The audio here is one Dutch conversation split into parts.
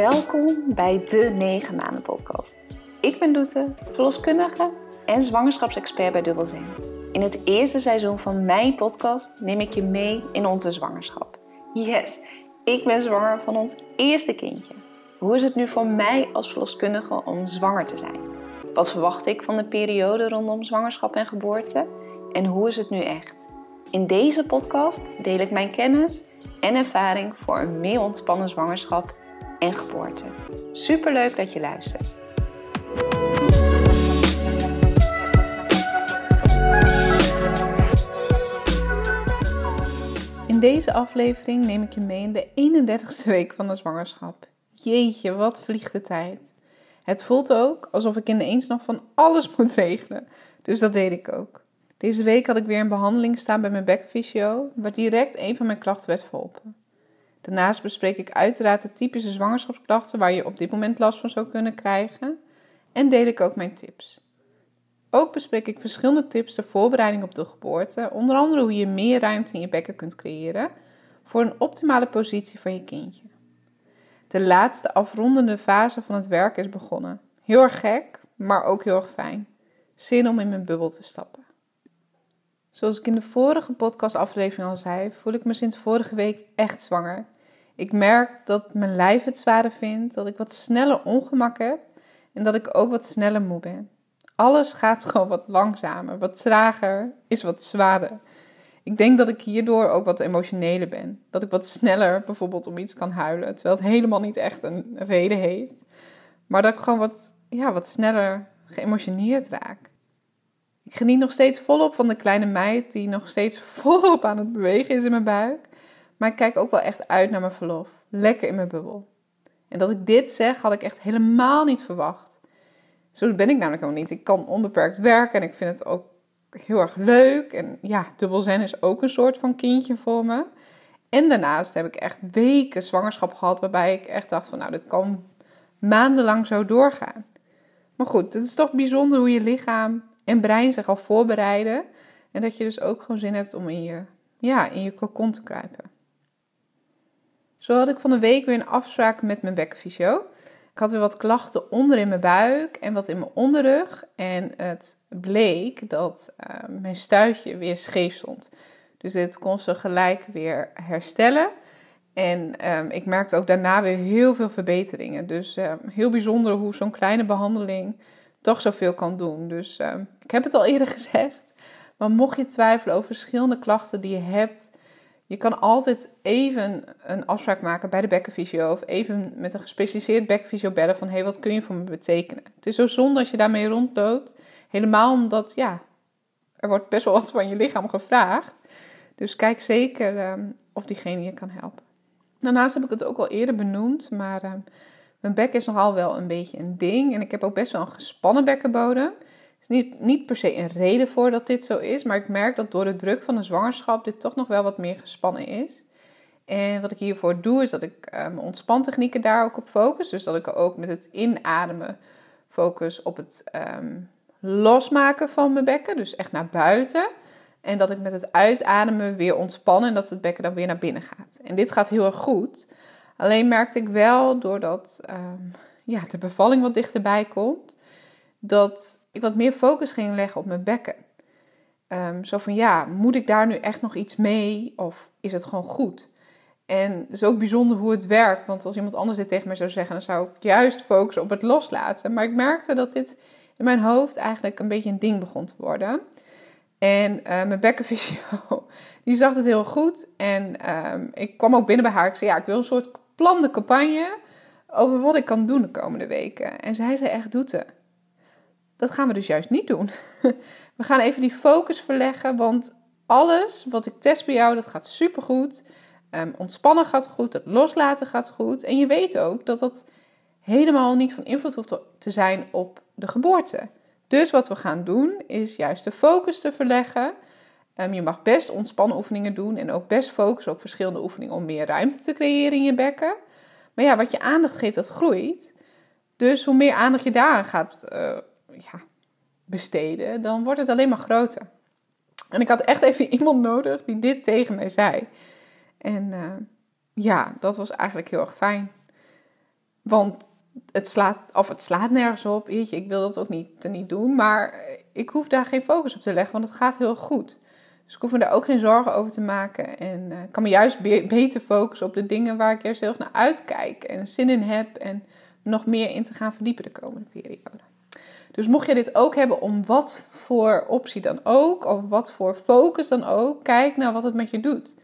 Welkom bij de 9 maanden podcast. Ik ben Doete, verloskundige en zwangerschapsexpert bij Dubbelzin. In het eerste seizoen van mijn podcast neem ik je mee in onze zwangerschap. Yes, ik ben zwanger van ons eerste kindje. Hoe is het nu voor mij als verloskundige om zwanger te zijn? Wat verwacht ik van de periode rondom zwangerschap en geboorte? En hoe is het nu echt? In deze podcast deel ik mijn kennis en ervaring voor een meer ontspannen zwangerschap en geboorte. Superleuk dat je luistert. In deze aflevering neem ik je mee in de 31ste week van de zwangerschap. Jeetje, wat vliegt de tijd. Het voelt ook alsof ik ineens nog van alles moet regelen. Dus dat deed ik ook. Deze week had ik weer een behandeling staan bij mijn bekfysio, waar direct een van mijn klachten werd verholpen. Daarnaast bespreek ik uiteraard de typische zwangerschapsklachten waar je op dit moment last van zou kunnen krijgen en deel ik ook mijn tips. Ook bespreek ik verschillende tips ter voorbereiding op de geboorte, onder andere hoe je meer ruimte in je bekken kunt creëren voor een optimale positie van je kindje. De laatste afrondende fase van het werk is begonnen. Heel erg gek, maar ook heel erg fijn. Zin om in mijn bubbel te stappen. Zoals ik in de vorige podcastaflevering al zei, voel ik me sinds vorige week echt zwanger. Ik merk dat mijn lijf het zwaarder vindt, dat ik wat sneller ongemak heb en dat ik ook wat sneller moe ben. Alles gaat gewoon wat langzamer, wat trager, is wat zwaarder. Ik denk dat ik hierdoor ook wat emotioneler ben. Dat ik wat sneller bijvoorbeeld om iets kan huilen, terwijl het helemaal niet echt een reden heeft. Maar dat ik gewoon wat, ja, wat sneller geëmotioneerd raak. Ik geniet nog steeds volop van de kleine meid die nog steeds volop aan het bewegen is in mijn buik. Maar ik kijk ook wel echt uit naar mijn verlof. Lekker in mijn bubbel. En dat ik dit zeg, had ik echt helemaal niet verwacht. Zo ben ik namelijk nog niet. Ik kan onbeperkt werken en ik vind het ook heel erg leuk. En ja, dubbel zijn is ook een soort van kindje voor me. En daarnaast heb ik echt weken zwangerschap gehad waarbij ik echt dacht van nou, dit kan maandenlang zo doorgaan. Maar goed, het is toch bijzonder hoe je lichaam en brein zich al voorbereiden. En dat je dus ook gewoon zin hebt om in je, ja, in je cocon te kruipen. Zo had ik van de week weer een afspraak met mijn bekkenfysio. Ik had weer wat klachten onder in mijn buik en wat in mijn onderrug. En het bleek dat uh, mijn stuitje weer scheef stond. Dus dit kon ze gelijk weer herstellen. En um, ik merkte ook daarna weer heel veel verbeteringen. Dus uh, heel bijzonder hoe zo'n kleine behandeling toch zoveel kan doen. Dus uh, ik heb het al eerder gezegd. Maar mocht je twijfelen over verschillende klachten die je hebt, je kan altijd even een afspraak maken bij de bekkenfysio of even met een gespecialiseerd bekkenfysio bellen van hey, wat kun je voor me betekenen? Het is zo zonde als je daarmee rondloopt, helemaal omdat ja, er wordt best wel wat van je lichaam gevraagd. Dus kijk zeker um, of diegene je kan helpen. Daarnaast heb ik het ook al eerder benoemd, maar um, mijn bek is nogal wel een beetje een ding. En ik heb ook best wel een gespannen bekkenbodem. Is niet, niet per se een reden voor dat dit zo is. Maar ik merk dat door de druk van de zwangerschap dit toch nog wel wat meer gespannen is. En wat ik hiervoor doe, is dat ik uh, mijn ontspantechnieken daar ook op focus. Dus dat ik ook met het inademen focus op het um, losmaken van mijn bekken. Dus echt naar buiten. En dat ik met het uitademen weer ontspan en dat het bekken dan weer naar binnen gaat. En dit gaat heel erg goed. Alleen merkte ik wel, doordat um, ja, de bevalling wat dichterbij komt, dat ik wat meer focus ging leggen op mijn bekken. Um, zo van ja, moet ik daar nu echt nog iets mee of is het gewoon goed? En het is ook bijzonder hoe het werkt, want als iemand anders dit tegen mij zou zeggen, dan zou ik juist focussen op het loslaten. Maar ik merkte dat dit in mijn hoofd eigenlijk een beetje een ding begon te worden. En uh, mijn bekkenfysio, die zag het heel goed. En um, ik kwam ook binnen bij haar. Ik zei, ja, ik wil een soort plande campagne over wat ik kan doen de komende weken. En zij zei echt, doet Dat gaan we dus juist niet doen. We gaan even die focus verleggen, want alles wat ik test bij jou, dat gaat supergoed. Um, ontspannen gaat goed, het loslaten gaat goed. En je weet ook dat dat helemaal niet van invloed hoeft te zijn op de geboorte. Dus wat we gaan doen, is juist de focus te verleggen. Um, je mag best ontspannen oefeningen doen en ook best focussen op verschillende oefeningen om meer ruimte te creëren in je bekken. Maar ja, wat je aandacht geeft, dat groeit. Dus hoe meer aandacht je daaraan gaat uh, ja, besteden, dan wordt het alleen maar groter. En ik had echt even iemand nodig die dit tegen mij zei. En uh, ja, dat was eigenlijk heel erg fijn. Want het slaat, of het slaat nergens op. Jeetje, ik wil dat ook niet, niet doen. Maar ik hoef daar geen focus op te leggen, want het gaat heel goed. Dus ik hoef me daar ook geen zorgen over te maken. En uh, kan me juist beter focussen op de dingen waar ik heel erg naar uitkijk. En zin in heb. En nog meer in te gaan verdiepen de komende periode. Dus mocht je dit ook hebben om wat voor optie dan ook, of wat voor focus dan ook, kijk naar wat het met je doet.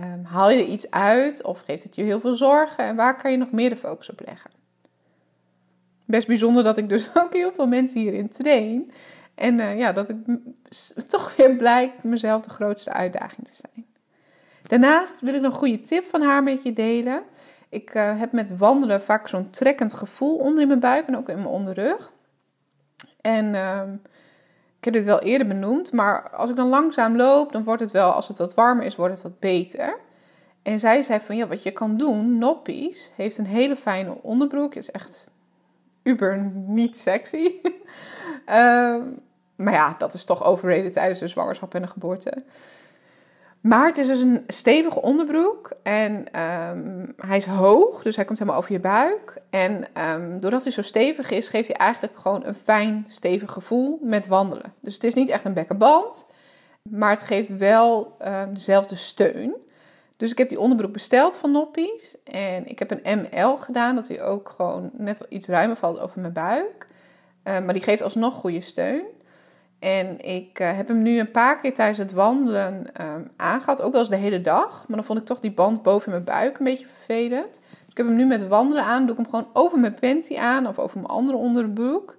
Um, haal je er iets uit of geeft het je heel veel zorgen en waar kan je nog meer de focus op leggen? Best bijzonder dat ik dus ook heel veel mensen hierin train. En uh, ja, dat ik toch weer blijk mezelf de grootste uitdaging te zijn. Daarnaast wil ik nog een goede tip van haar met je delen. Ik uh, heb met wandelen vaak zo'n trekkend gevoel onder in mijn buik en ook in mijn onderrug. En uh, ik heb dit wel eerder benoemd, maar als ik dan langzaam loop, dan wordt het wel, als het wat warmer is, wordt het wat beter. En zij zei van, ja, wat je kan doen, Noppies heeft een hele fijne onderbroek. is echt uber niet sexy. uh, maar ja, dat is toch overrated tijdens de zwangerschap en de geboorte. Maar het is dus een stevige onderbroek en um, hij is hoog, dus hij komt helemaal over je buik. En um, doordat hij zo stevig is, geeft hij eigenlijk gewoon een fijn, stevig gevoel met wandelen. Dus het is niet echt een bekkenband, maar het geeft wel um, dezelfde steun. Dus ik heb die onderbroek besteld van Noppies en ik heb een ML gedaan, dat hij ook gewoon net wel iets ruimer valt over mijn buik. maar die geeft alsnog goede steun. En ik uh, heb hem nu een paar keer tijdens het wandelen um, aangehad. Ook wel eens de hele dag. Maar dan vond ik toch die band boven mijn buik een beetje vervelend. Dus ik heb hem nu met wandelen aan. Doe ik hem gewoon over mijn panty aan. Of over mijn andere onderbroek.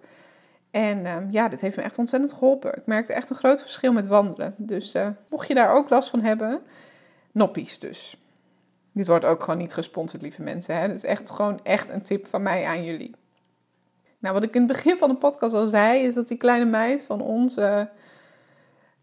En um, ja, dit heeft me echt ontzettend geholpen. Ik merkte echt een groot verschil met wandelen. Dus uh, mocht je daar ook last van hebben. Noppies dus. Dit wordt ook gewoon niet gesponsord, lieve mensen. Dit is echt gewoon echt een tip van mij aan jullie. Nou, wat ik in het begin van de podcast al zei, is dat die kleine meid van ons uh,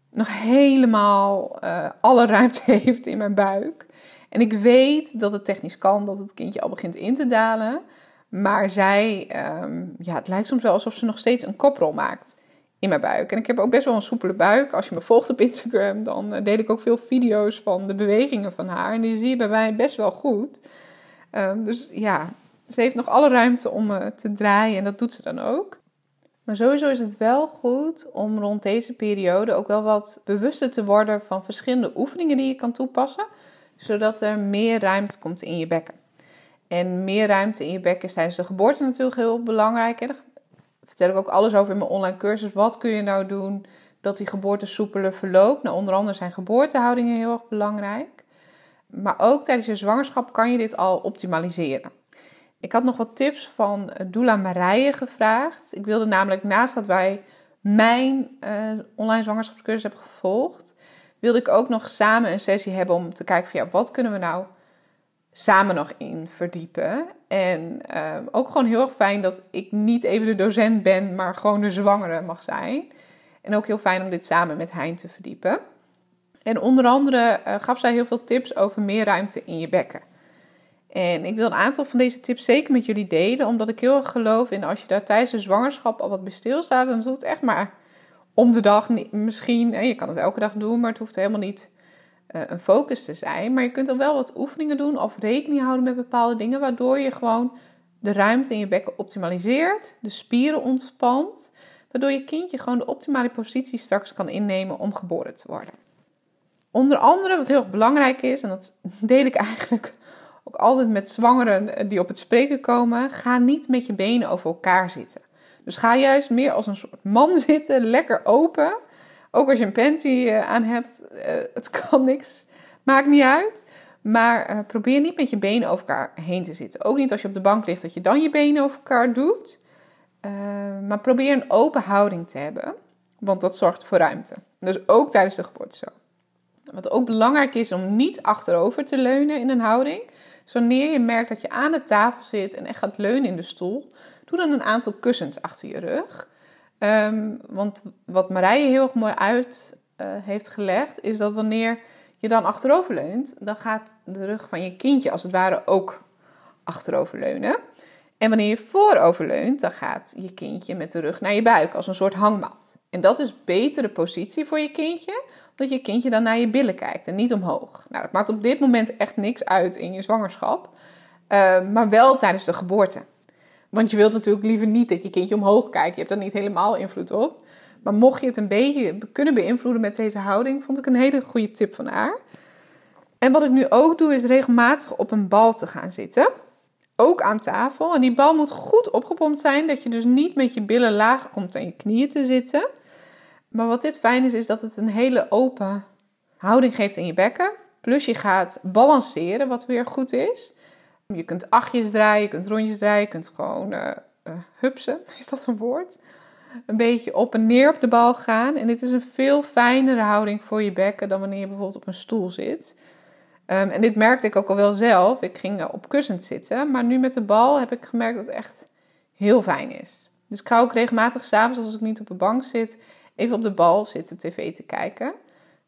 nog helemaal uh, alle ruimte heeft in mijn buik. En ik weet dat het technisch kan, dat het kindje al begint in te dalen. Maar zij, um, ja, het lijkt soms wel alsof ze nog steeds een koprol maakt in mijn buik. En ik heb ook best wel een soepele buik. Als je me volgt op Instagram, dan uh, deel ik ook veel video's van de bewegingen van haar. En die zie je bij mij best wel goed. Um, dus ja, ze heeft nog alle ruimte om uh, te draaien en dat doet ze dan ook. Maar sowieso is het wel goed om rond deze periode ook wel wat bewuster te worden van verschillende oefeningen die je kan toepassen, zodat er meer ruimte komt in je bekken. En meer ruimte in je bekken is tijdens de geboorte natuurlijk heel belangrijk. Daar vertel ik ook alles over in mijn online cursus. Wat kun je nou doen dat die geboorte soepeler verloopt? Nou, onder andere zijn geboortehoudingen heel erg belangrijk. Maar ook tijdens je zwangerschap kan je dit al optimaliseren. Ik had nog wat tips van Doula Marije gevraagd. Ik wilde namelijk, naast dat wij mijn uh, online zwangerschapscursus hebben gevolgd, wilde ik ook nog samen een sessie hebben om te kijken van ja, wat kunnen we nou samen nog in verdiepen. En uh, ook gewoon heel erg fijn dat ik niet even de docent ben, maar gewoon de zwangere mag zijn. En ook heel fijn om dit samen met Hein te verdiepen. En onder andere gaf zij heel veel tips over meer ruimte in je bekken. En ik wil een aantal van deze tips zeker met jullie delen, omdat ik heel erg geloof in als je daar tijdens de zwangerschap al wat bij stilstaat, dan doet het echt maar om de dag misschien. En je kan het elke dag doen, maar het hoeft helemaal niet uh, een focus te zijn. Maar je kunt er wel wat oefeningen doen of rekening houden met bepaalde dingen, waardoor je gewoon de ruimte in je bekken optimaliseert, de spieren ontspant, waardoor je kindje gewoon de optimale positie straks kan innemen om geboren te worden. Onder andere, wat heel erg belangrijk is, en dat deel ik eigenlijk ook altijd met zwangeren die op het spreken komen, ga niet met je benen over elkaar zitten. Dus ga juist meer als een soort man zitten, lekker open. Ook als je een panty eh, aan hebt, eh, het kan niks, maakt niet uit. Maar probeer niet met je benen over elkaar heen te zitten. Ook niet als je op de bank ligt, dat je dan je benen over elkaar doet. Maar probeer een open houding te hebben, want dat zorgt voor ruimte. Dus ook tijdens de geboorte zo. Wat ook belangrijk is om niet achterover te leunen in een houding. Dus wanneer je merkt dat je aan de tafel zit en echt gaat leunen in de stoel, doe dan een aantal kussens achter je rug. Um, want wat Marije heel erg mooi uit uh, heeft gelegd, is dat wanneer je dan achterover leunt, dan gaat de rug van je kindje als het ware ook achterover leunen. En wanneer je voorover leunt, dan gaat je kindje met de rug naar je buik als een soort hangmat. En dat is betere positie voor je kindje, dat je kindje dan naar je billen kijkt en niet omhoog. Nou, dat maakt op dit moment echt niks uit in je zwangerschap. Uh, maar wel tijdens de geboorte. Want je wilt natuurlijk liever niet dat je kindje omhoog kijkt. Je hebt daar niet helemaal invloed op. Maar mocht je het een beetje kunnen beïnvloeden met deze houding, vond ik een hele goede tip van haar. En wat ik nu ook doe, is regelmatig op een bal te gaan zitten. Ook aan tafel. En die bal moet goed opgepompt zijn, dat je dus niet met je billen laag komt aan je knieën te zitten. Maar wat dit fijn is, is dat het een hele open houding geeft in je bekken. Plus je gaat balanceren, wat weer goed is. Je kunt achtjes draaien, je kunt rondjes draaien, je kunt gewoon uh, hupsen, is dat zo'n woord? Een beetje op en neer op de bal gaan. En dit is een veel fijnere houding voor je bekken dan wanneer je bijvoorbeeld op een stoel zit. Um, en dit merkte ik ook al wel zelf. Ik ging uh, op kussens zitten, maar nu met de bal heb ik gemerkt dat het echt heel fijn is. Dus ik hou ook regelmatig s'avonds, als ik niet op de bank zit, even op de bal zitten tv te kijken.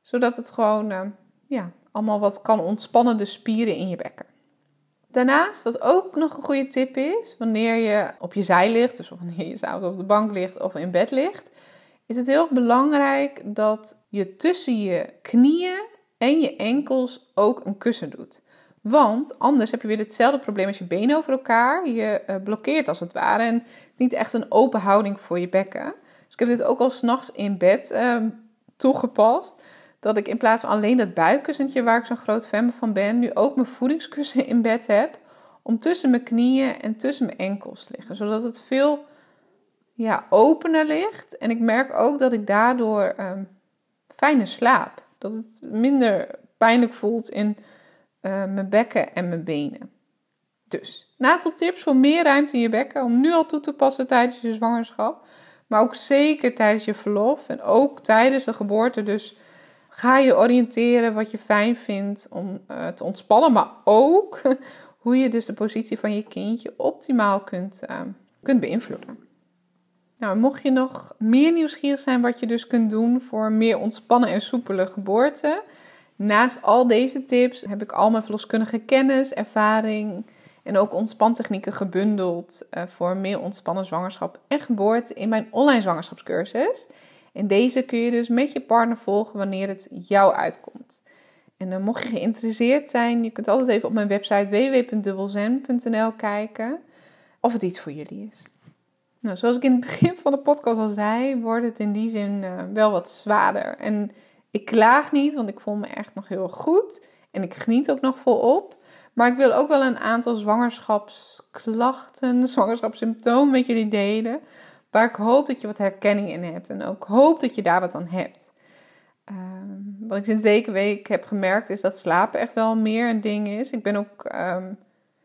Zodat het gewoon uh, ja, allemaal wat kan ontspannen, de spieren in je bekken. Daarnaast, wat ook nog een goede tip is, wanneer je op je zij ligt, dus wanneer je s'avonds op de bank ligt of in bed ligt, is het heel belangrijk dat je tussen je knieën en je enkels ook een kussen doet. Want anders heb je weer hetzelfde probleem als je benen over elkaar. Je uh, blokkeert als het ware en niet echt een open houding voor je bekken. Ik heb dit ook al s'nachts in bed uh, toegepast dat ik in plaats van alleen dat buikkussentje waar ik zo'n groot fan van ben, nu ook mijn voedingskussen in bed heb. Om tussen mijn knieën en tussen mijn enkels te liggen. Zodat het veel ja, opener ligt. En ik merk ook dat ik daardoor um, fijner slaap. Dat het minder pijnlijk voelt in uh, mijn bekken en mijn benen. Dus, een aantal tips voor meer ruimte in je bekken. Om nu al toe te passen tijdens je zwangerschap. Maar ook zeker tijdens je verlof. En ook tijdens de geboorte. Dus Ga je oriënteren wat je fijn vindt om uh, te ontspannen, maar ook hoe je dus de positie van je kindje optimaal kunt, uh, kunt beïnvloeden. Nou, mocht je nog meer nieuwsgierig zijn wat je dus kunt doen voor meer ontspannen en soepele geboorte, naast al deze tips heb ik al mijn verloskundige kennis, ervaring en ook ontspantechnieken gebundeld uh, voor meer ontspannen zwangerschap en geboorte in mijn online zwangerschapscursus. En deze kun je dus met je partner volgen wanneer het jou uitkomt. En dan mocht je geïnteresseerd zijn, je kunt altijd even op mijn website www.dubbelzen.nl kijken of het iets voor jullie is. Nou, zoals ik in het begin van de podcast al zei, wordt het in die zin uh, wel wat zwaarder. En ik klaag niet, want ik voel me echt nog heel goed. En ik geniet ook nog volop. Maar ik wil ook wel een aantal zwangerschapsklachten, zwangerschapssymptomen met jullie delen. Waar ik hoop dat je wat herkenning in hebt. En ook hoop dat je daar wat aan hebt. Um, wat ik sinds deze week heb gemerkt is dat slapen echt wel meer een ding is. Ik ben ook um,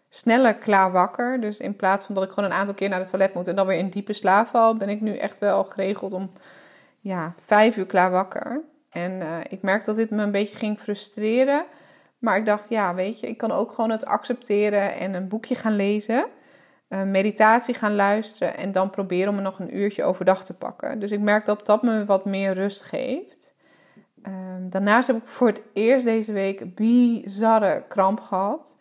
sneller klaar wakker. Dus in plaats van dat ik gewoon een aantal keer naar het toilet moet en dan weer in diepe slaap val, ben ik nu echt wel geregeld om ja, vijf uur klaar wakker. En uh, ik merk dat dit me een beetje ging frustreren. Maar ik dacht, ja, weet je, ik kan ook gewoon het accepteren en een boekje gaan lezen. Meditatie gaan luisteren en dan proberen om er nog een uurtje overdag te pakken. Dus ik merk dat dat me wat meer rust geeft. Um, daarnaast heb ik voor het eerst deze week bizarre kramp gehad.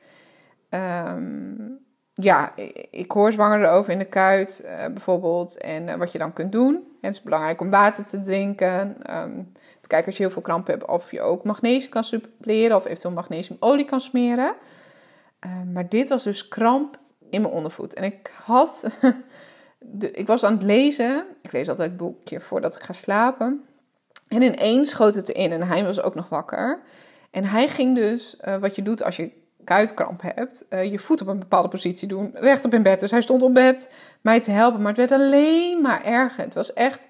Um, ja, ik hoor zwanger erover in de kuit uh, bijvoorbeeld en uh, wat je dan kunt doen. En het is belangrijk om water te drinken. Um, te kijken als je heel veel kramp hebt of je ook magnesium kan suppleren of eventueel magnesiumolie kan smeren. maar dit was dus kramp in mijn ondervoet. En ik had. Ik was aan het lezen. Ik lees altijd het boekje voordat ik ga slapen. En ineens schoot het erin en hij was ook nog wakker. En hij ging dus, uh, wat je doet als je kuitkramp hebt, uh, je voet op een bepaalde positie doen, rechtop in bed. Dus hij stond op bed mij te helpen, maar het werd alleen maar erger. Het was echt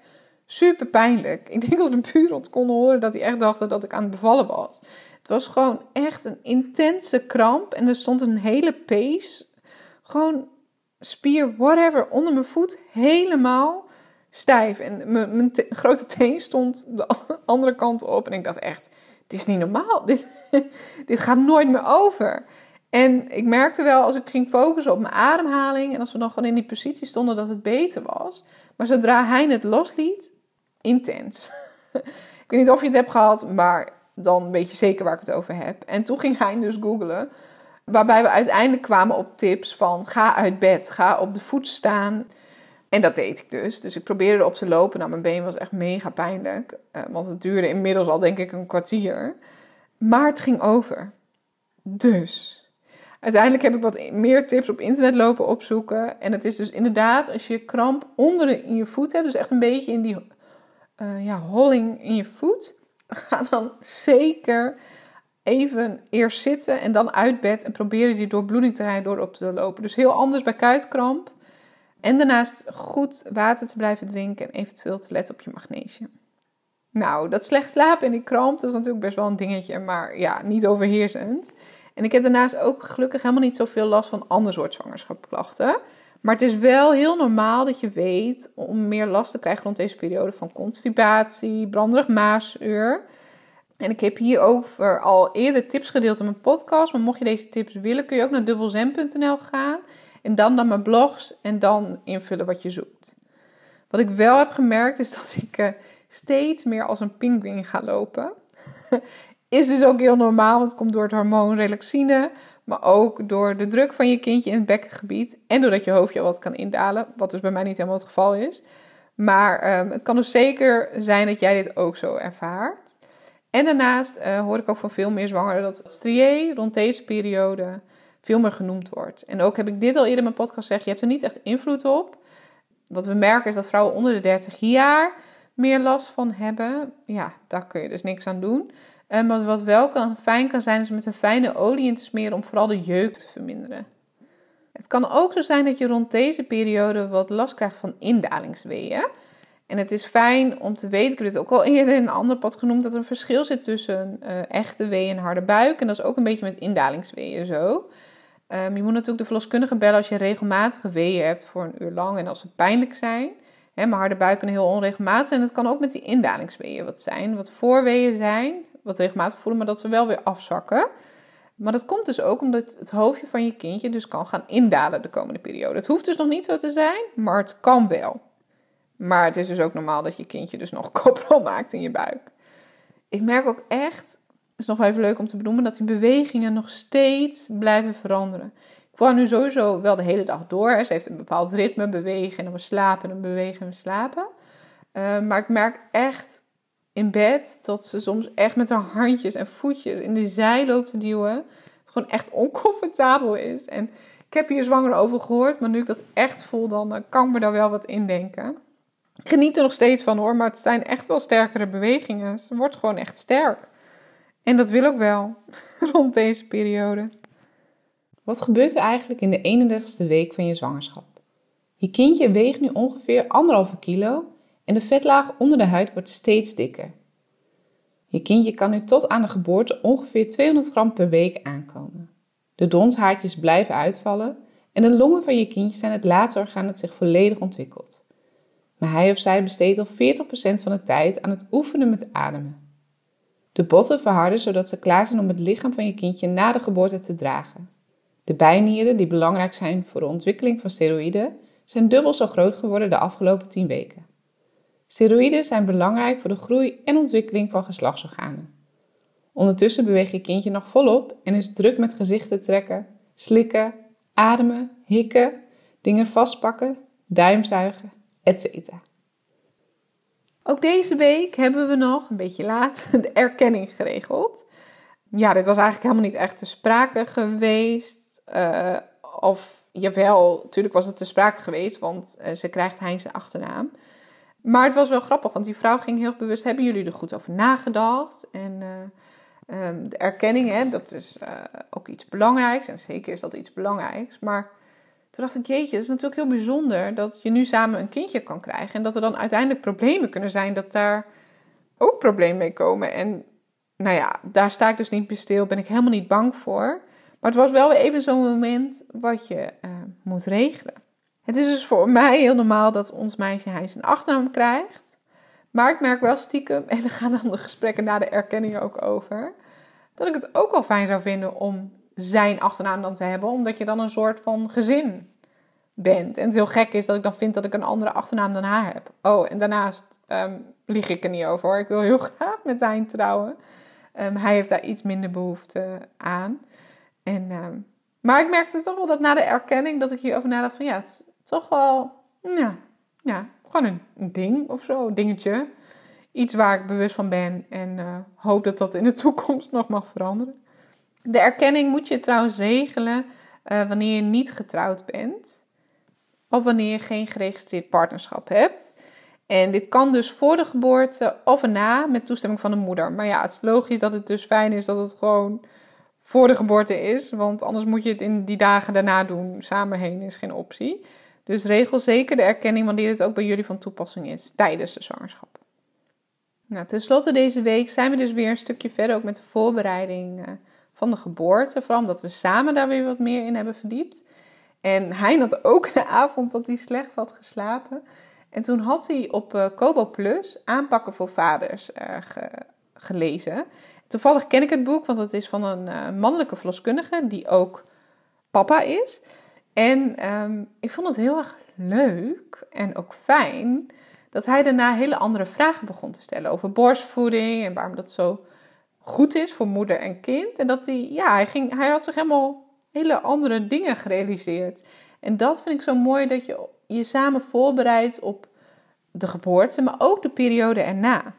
super pijnlijk. Ik denk als de buren konden horen dat hij echt dachten dat ik aan het bevallen was. Het was gewoon echt een intense kramp en er stond een hele pees gewoon spier, whatever, onder mijn voet helemaal stijf. En mijn, grote teen stond de andere kant op. En ik dacht echt, het is niet normaal. Dit, dit gaat nooit meer over. En ik merkte wel als ik ging focussen op mijn ademhaling en als we nog gewoon in die positie stonden dat het beter was. Maar zodra hij het losliet, intens. ik weet niet of je het hebt gehad, maar dan weet je zeker waar ik het over heb. En toen ging hij dus googlen Waarbij we uiteindelijk kwamen op tips van ga uit bed, ga op de voet staan. En dat deed ik dus. Dus ik probeerde erop te lopen. Nou, mijn been was echt mega pijnlijk. Uh, want het duurde inmiddels al denk ik een kwartier. Maar het ging over. Dus Uiteindelijk heb ik wat meer tips op internet lopen opzoeken. En het is dus inderdaad, als je kramp onder in je voet hebt, dus echt een beetje in die uh, ja, holling in je voet, ga dan zeker even eerst zitten en dan uit bed en proberen die doorbloeding te rijden door op te lopen. Dus heel anders bij kuitkramp. En daarnaast goed water te blijven drinken en eventueel te letten op je magnesium. Nou, dat slecht slapen en die kramp, dat is natuurlijk best wel een dingetje, maar ja, niet overheersend. En ik heb daarnaast ook gelukkig helemaal niet zoveel last van ander soort zwangerschapsklachten. Maar het is wel heel normaal dat je weet om meer last te krijgen rond deze periode van constipatie, branderig maasuur. En ik heb hier over al eerder tips gedeeld in mijn podcast. Maar mocht je deze tips willen, kun je ook naar dubbelzen.nl gaan. En dan naar mijn blogs en dan invullen wat je zoekt. Wat ik wel heb gemerkt is dat ik uh, steeds meer als een pinguïn ga lopen. is dus ook heel normaal, want het komt door het hormoon relaxine. Maar ook door de druk van je kindje in het bekkengebied. En doordat je hoofdje wat kan indalen. Wat dus bij mij niet helemaal het geval is. Maar um, het kan dus zeker zijn dat jij dit ook zo ervaart. En daarnaast uh, hoor ik ook van veel meer zwangeren dat het strié rond deze periode veel meer genoemd wordt. En ook heb ik dit al eerder in mijn podcast gezegd, je hebt er niet echt invloed op. Wat we merken is dat vrouwen onder de 30 jaar meer last van hebben. Ja, daar kun je dus niks aan doen. Um, maar wat wel kan, fijn kan zijn, is met een fijne olie in te smeren om vooral de jeuk te verminderen. Het kan ook zo zijn dat je rond deze periode wat last krijgt van indalingsweeën. En het is fijn om te weten, ik heb dit ook al eerder in een ander pad genoemd, dat er een verschil zit tussen uh, echte weeën en harde buik. En dat is ook een beetje met indalingsweeën zo. Um, je moet natuurlijk de verloskundige bellen als je regelmatige weeën hebt voor een uur lang en als ze pijnlijk zijn. Maar harde buik kunnen heel onregelmatig zijn. En het kan ook met die indalingsweeën wat zijn, wat voorweeën zijn, wat regelmatig voelen, maar dat ze wel weer afzakken. Maar dat komt dus ook omdat het hoofdje van je kindje dus kan gaan indalen de komende periode. Het hoeft dus nog niet zo te zijn, maar het kan wel. Maar het is dus ook normaal dat je kindje dus nog koprol maakt in je buik. Ik merk ook echt, is nog wel even leuk om te benoemen, dat die bewegingen nog steeds blijven veranderen. Ik voel nu sowieso wel de hele dag door. Ze heeft een bepaald ritme, bewegen en dan we slapen en dan bewegen en we slapen. Uh, maar ik merk echt in bed dat ze soms echt met haar handjes en voetjes in de zij loopt te duwen. Het gewoon echt oncomfortabel is. En ik heb hier zwanger over gehoord, maar nu ik dat echt voel, dan kan ik me daar wel wat in denken. Ik geniet er nog steeds van hoor, maar het zijn echt wel sterkere bewegingen. Ze wordt gewoon echt sterk. En dat wil ook wel rond deze periode. Wat gebeurt er eigenlijk in de 31ste week van je zwangerschap? Je kindje weegt nu ongeveer anderhalve kilo en de vetlaag onder de huid wordt steeds dikker. Je kindje kan nu tot aan de geboorte ongeveer 200 gram per week aankomen. De donshaartjes blijven uitvallen en de longen van je kindje zijn het laatste orgaan dat zich volledig ontwikkelt maar hij of zij besteedt al 40% van de tijd aan het oefenen met ademen. De botten verharden zodat ze klaar zijn om het lichaam van je kindje na de geboorte te dragen. De bijnieren, die belangrijk zijn voor de ontwikkeling van steroïden, zijn dubbel zo groot geworden de afgelopen 10 weken. Steroïden zijn belangrijk voor de groei en ontwikkeling van geslachtsorganen. Ondertussen beweegt je kindje nog volop en is druk met gezichten trekken, slikken, ademen, hikken, dingen vastpakken, duimzuigen etc. Ook deze week hebben we nog, een beetje laat, de erkenning geregeld. Ja, dit was eigenlijk helemaal niet echt te sprake geweest. Uh, of jawel, natuurlijk was het te sprake geweest, want uh, ze krijgt Hein zijn achternaam. Maar het was wel grappig, want die vrouw ging heel bewust: hebben jullie er goed over nagedacht? En uh, um, de erkenning, hè, dat is ook iets belangrijks. En zeker is dat iets belangrijks. Maar toen dacht ik, jeetje, het is natuurlijk heel bijzonder dat je nu samen een kindje kan krijgen. En dat er dan uiteindelijk problemen kunnen zijn, dat daar ook problemen mee komen. En nou ja, daar sta ik dus niet bij stil, ben ik helemaal niet bang voor. Maar het was wel even zo'n moment wat je uh, moet regelen. Het is dus voor mij heel normaal dat ons meisje hij zijn achternaam krijgt. Maar ik merk wel stiekem, en er gaan dan de gesprekken na de erkenning ook over, dat ik het ook wel fijn zou vinden om zijn achternaam dan te hebben, omdat je dan een soort van gezin bent. En het heel gek is dat ik dan vind dat ik een andere achternaam dan haar heb. Oh, en daarnaast um, lieg ik er niet over hoor. Ik wil heel graag met hij trouwen. Um, hij heeft daar iets minder behoefte aan. En, um, maar ik merkte toch wel dat na de erkenning dat ik hierover nadacht van ja, toch wel, ja, gewoon een, ding of zo, dingetje. Iets waar ik bewust van ben en uh, hoop dat dat in de toekomst nog mag veranderen. De erkenning moet je trouwens regelen uh, wanneer je niet getrouwd bent. Of wanneer je geen geregistreerd partnerschap hebt. En dit kan dus voor de geboorte of erna met toestemming van de moeder. Maar ja, het is logisch dat het dus fijn is dat het gewoon voor de geboorte is. Want anders moet je het in die dagen daarna doen. Samen heen is geen optie. Dus regel zeker de erkenning wanneer het ook bij jullie van toepassing is tijdens de zwangerschap. Nou, tenslotte deze week zijn we dus weer een stukje verder ook met de voorbereiding eh, van de geboorte. Vooral omdat we samen daar weer wat meer in hebben verdiept. En hij had ook de avond dat hij slecht had geslapen. En toen had hij op uh, Kobo Plus aanpakken voor vaders uh, gelezen. Toevallig ken ik het boek, want het is van een mannelijke verloskundige die ook papa is. En um, ik vond het heel erg leuk en ook fijn dat hij daarna hele andere vragen begon te stellen over borstvoeding en waarom dat zo goed is voor moeder en kind. En dat hij, ja, hij, ging, hij had zich helemaal hele andere dingen gerealiseerd. En dat vind ik zo mooi dat je je samen voorbereidt op de geboorte, maar ook de periode erna.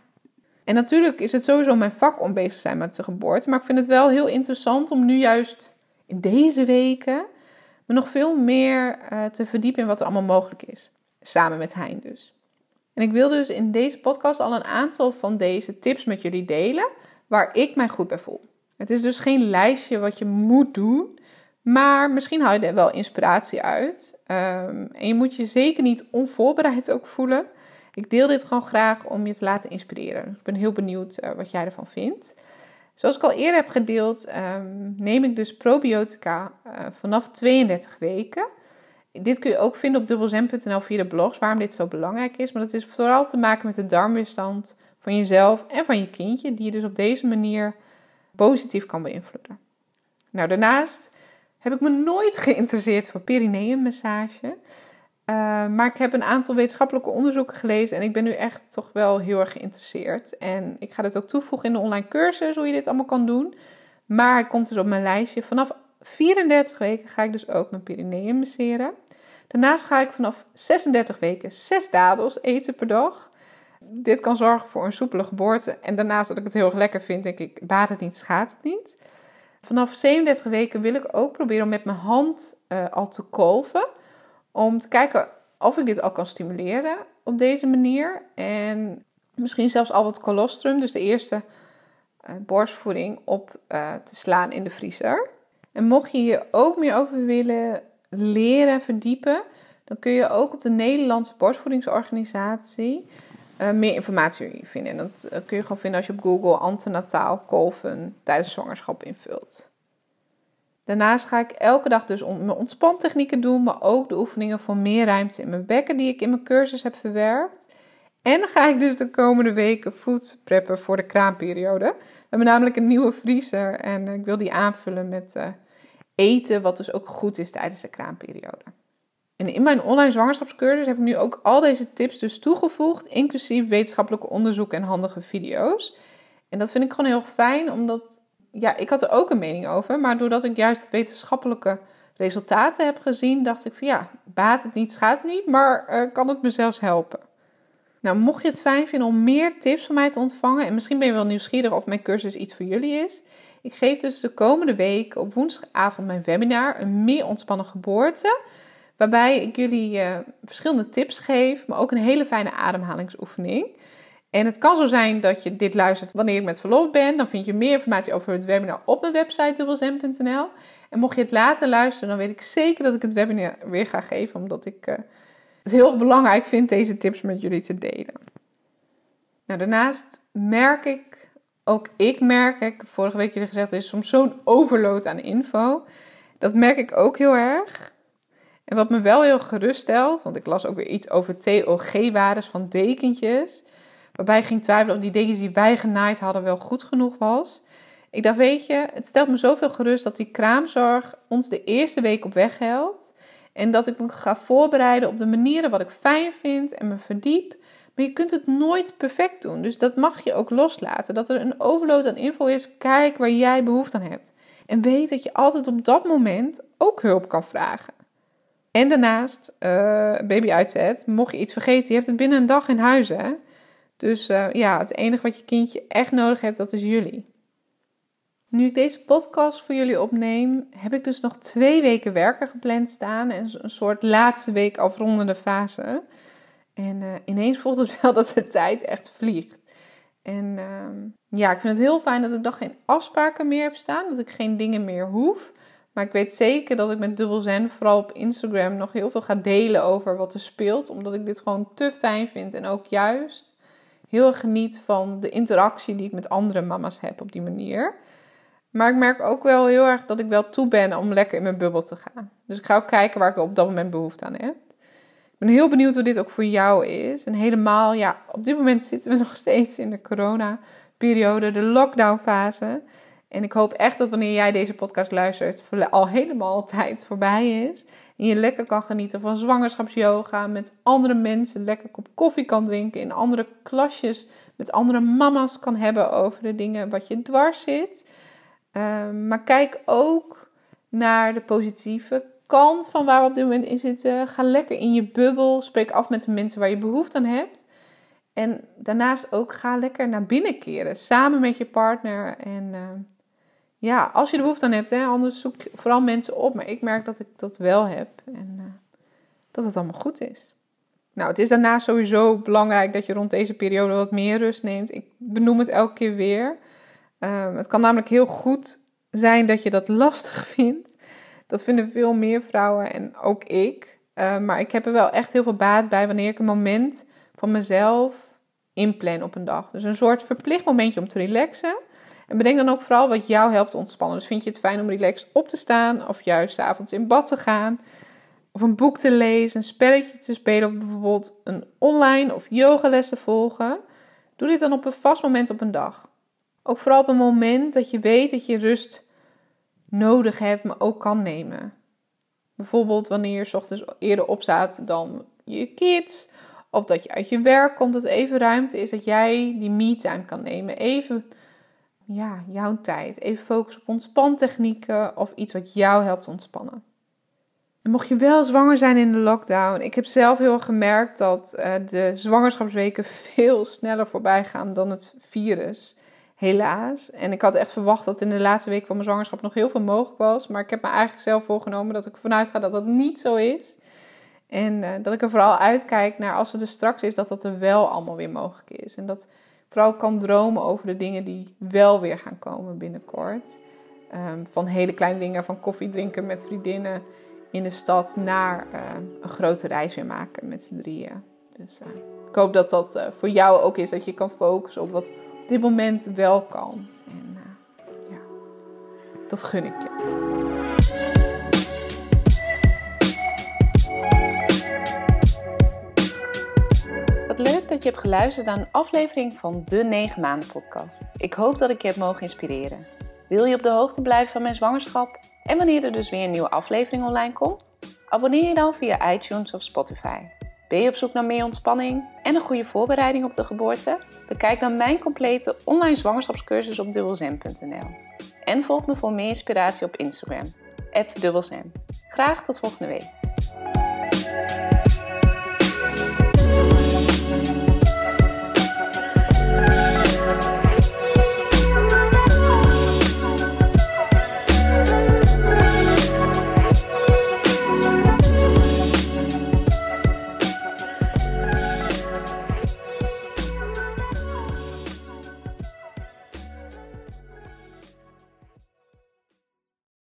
En natuurlijk is het sowieso mijn vak om bezig te zijn met de geboorte, maar ik vind het wel heel interessant om nu juist in deze weken me nog veel meer uh, te verdiepen in wat er allemaal mogelijk is. Samen met Hein dus. En ik wil dus in deze podcast al een aantal van deze tips met jullie delen waar ik mij goed bij voel. Het is dus geen lijstje wat je moet doen, maar misschien haal je er wel inspiratie uit. Um, en je moet je zeker niet onvoorbereid ook voelen. Ik deel dit gewoon graag om je te laten inspireren. Ik ben heel benieuwd uh, wat jij ervan vindt. Zoals ik al eerder heb gedeeld, um, neem ik dus probiotica uh, vanaf 32 weken. Dit kun je ook vinden op dubbelzen.nl via de blogs, waarom dit zo belangrijk is. Maar dat is vooral te maken met de darmweerstand van jezelf en van je kindje, die je dus op deze manier positief kan beïnvloeden. Nou, daarnaast heb ik me nooit geïnteresseerd voor perineummassage. Uh, maar ik heb een aantal wetenschappelijke onderzoeken gelezen en ik ben nu echt toch wel heel erg geïnteresseerd. En ik ga dit ook toevoegen in de online cursus, hoe je dit allemaal kan doen. Maar het komt dus op mijn lijstje. Vanaf 34 weken ga ik dus ook mijn perineum masseren. Daarnaast ga ik vanaf 36 weken 6 dadels eten per dag. Dit kan zorgen voor een soepele geboorte. En daarnaast dat ik het heel erg lekker vind, denk ik, baat het niet, schaadt het niet. Vanaf 37 weken wil ik ook proberen om met mijn hand uh, al te kolven. Om te kijken of ik dit al kan stimuleren op deze manier. En misschien zelfs al wat colostrum, dus de eerste uh, borstvoeding, op uh, te slaan in de vriezer. En mocht je hier ook meer over willen leren verdiepen, dan kun je ook op de Nederlandse borstvoedingsorganisatie uh, meer informatie vinden. En dat kun je gewoon vinden als je op Google antenataal kolven tijdens zwangerschap invult. Daarnaast ga ik elke dag dus mijn ontspanttechnieken doen, maar ook de oefeningen voor meer ruimte in mijn bekken die ik in mijn cursus heb verwerkt. En ga ik dus de komende weken food preppen voor de kraamperiode. We hebben namelijk een nieuwe vriezer en ik wil die aanvullen met uh, eten, wat dus ook goed is tijdens de kraamperiode. En in mijn online zwangerschapscursus heb ik nu ook al deze tips dus toegevoegd, inclusief wetenschappelijke onderzoek en handige video's. En dat vind ik gewoon heel fijn, omdat ja, ik had er ook een mening over, maar doordat ik juist het wetenschappelijke resultaten heb gezien, dacht ik van ja, baat het niet, schaadt het niet, maar uh, kan het me zelfs helpen. Nou, mocht je het fijn vinden om meer tips van mij te ontvangen, en misschien ben je wel nieuwsgierig of mijn cursus iets voor jullie is, ik geef dus de komende week op woensdagavond mijn webinar, een meer ontspannen geboorte. Waarbij ik jullie uh, verschillende tips geef, maar ook een hele fijne ademhalingsoefening. En het kan zo zijn dat je dit luistert wanneer ik met verlof ben. Dan vind je meer informatie over het webinar op mijn website dubbelzen.nl. En mocht je het later luisteren, dan weet ik zeker dat ik het webinar weer ga geven. Omdat ik uh, het heel belangrijk vind deze tips met jullie te delen. Nou, daarnaast merk ik, ook ik merk, ik heb vorige week jullie gezegd, er is soms zo'n overload aan info. Dat merk ik ook heel erg. En wat me wel heel gerust stelt, want ik las ook weer iets over TOG-waardes van dekentjes. Waarbij ik ging twijfelen of die dekens die wij genaaid hadden wel goed genoeg was. Ik dacht, weet je, het stelt me zoveel gerust dat die kraamzorg ons de eerste week op weg helpt. En dat ik me ga voorbereiden op de manieren wat ik fijn vind en me verdiep. Maar je kunt het nooit perfect doen. Dus dat mag je ook loslaten. Dat er een overload aan info is. Kijk waar jij behoefte aan hebt. En weet dat je altijd op dat moment ook hulp kan vragen. En daarnaast, uh, baby uitzet, mocht je iets vergeten, je hebt het binnen een dag in huis hè. Dus uh, ja, het enige wat je kindje echt nodig heeft, dat is jullie. Nu ik deze podcast voor jullie opneem, heb ik dus nog twee weken werken gepland staan en een soort laatste week afrondende fase. En uh, ineens voelt het wel dat de tijd echt vliegt. En uh, ja, ik vind het heel fijn dat ik nog geen afspraken meer heb staan, dat ik geen dingen meer hoef. Maar ik weet zeker dat ik met Dubbel Zen, vooral op Instagram, nog heel veel ga delen over wat er speelt. Omdat ik dit gewoon te fijn vind en ook juist heel erg geniet van de interactie die ik met andere mama's heb op die manier. Maar ik merk ook wel heel erg dat ik wel toe ben om lekker in mijn bubbel te gaan. Dus ik ga ook kijken waar ik op dat moment behoefte aan heb. Ik ben heel benieuwd hoe dit ook voor jou is. En helemaal, ja, op dit moment zitten we nog steeds in de corona-periode, de lockdown-fase. En ik hoop echt dat wanneer jij deze podcast luistert, al helemaal tijd voorbij is. En je lekker kan genieten van zwangerschapsyoga, met andere mensen lekker kop koffie kan drinken, in andere klasjes met andere mama's kan hebben over de dingen wat je dwars zit. Ehm, maar kijk ook naar de positieve kant van waar we op dit moment in zitten. Ga lekker in je bubbel. Spreek af met de mensen waar je behoefte aan hebt. En daarnaast ook ga lekker naar binnen keren. Samen met je partner. En ehm, ja, als je er behoefte aan hebt. Hè, anders zoek vooral mensen op. Maar ik merk dat ik dat wel heb. En uh, dat het allemaal goed is. Nou, het is daarnaast sowieso belangrijk dat je rond deze periode wat meer rust neemt. Ik benoem het elke keer weer. Um, het kan namelijk heel goed zijn dat je dat lastig vindt. Dat vinden veel meer vrouwen en ook ik. Um, maar ik heb er wel echt heel veel baat bij wanneer ik een moment van mezelf inplan op een dag. Dus een soort verplicht momentje om te relaxen. En bedenk dan ook vooral wat jou helpt ontspannen. Dus vind je het fijn om relaxed op te staan of juist avonds in bad te gaan? Of een boek te lezen, een spelletje te spelen of bijvoorbeeld een online of yogales te volgen? Doe dit dan op een vast moment op een dag. Ook vooral op een moment dat je weet dat je rust nodig hebt, maar ook kan nemen. Bijvoorbeeld wanneer je ochtends eerder opstaat dan je kids. Of dat je uit je werk komt, dat er even ruimte is dat jij die me-time kan nemen. Even ja, jouw tijd. Even focus op ontspantechnieken of iets wat jou helpt ontspannen. En mocht je wel zwanger zijn in de lockdown, ik heb zelf heel erg gemerkt dat uh, de zwangerschapsweken veel sneller voorbij gaan dan het virus. Helaas. En ik had echt verwacht dat in de laatste week van mijn zwangerschap nog heel veel mogelijk was. Maar ik heb me eigenlijk zelf voorgenomen dat ik ervan uitga dat dat niet zo is. En uh, dat ik er vooral uitkijk naar als het er straks is, dat dat er wel allemaal weer mogelijk is. En dat vooral kan dromen over de dingen die wel weer gaan komen binnenkort. Um, van hele kleine dingen, van koffie drinken met vriendinnen in de stad naar uh, een grote reis weer maken met z'n drieën. Dus uh, ik hoop dat dat uh, voor jou ook is, dat je kan focussen op wat dit moment wel kan. En ja, dat gun ik je. Leuk dat je hebt geluisterd naar een aflevering van de 9 maanden podcast. Ik hoop dat ik je heb mogen inspireren. Wil je op de hoogte blijven van mijn zwangerschap en wanneer er dus weer een nieuwe aflevering online komt? Abonneer je dan via iTunes of Spotify. Ben je op zoek naar meer ontspanning en een goede voorbereiding op de geboorte? Bekijk dan mijn complete online zwangerschapscursus op dubbelzen.nl. En volg me voor meer inspiratie op Instagram, dubbelzen. Graag tot volgende week.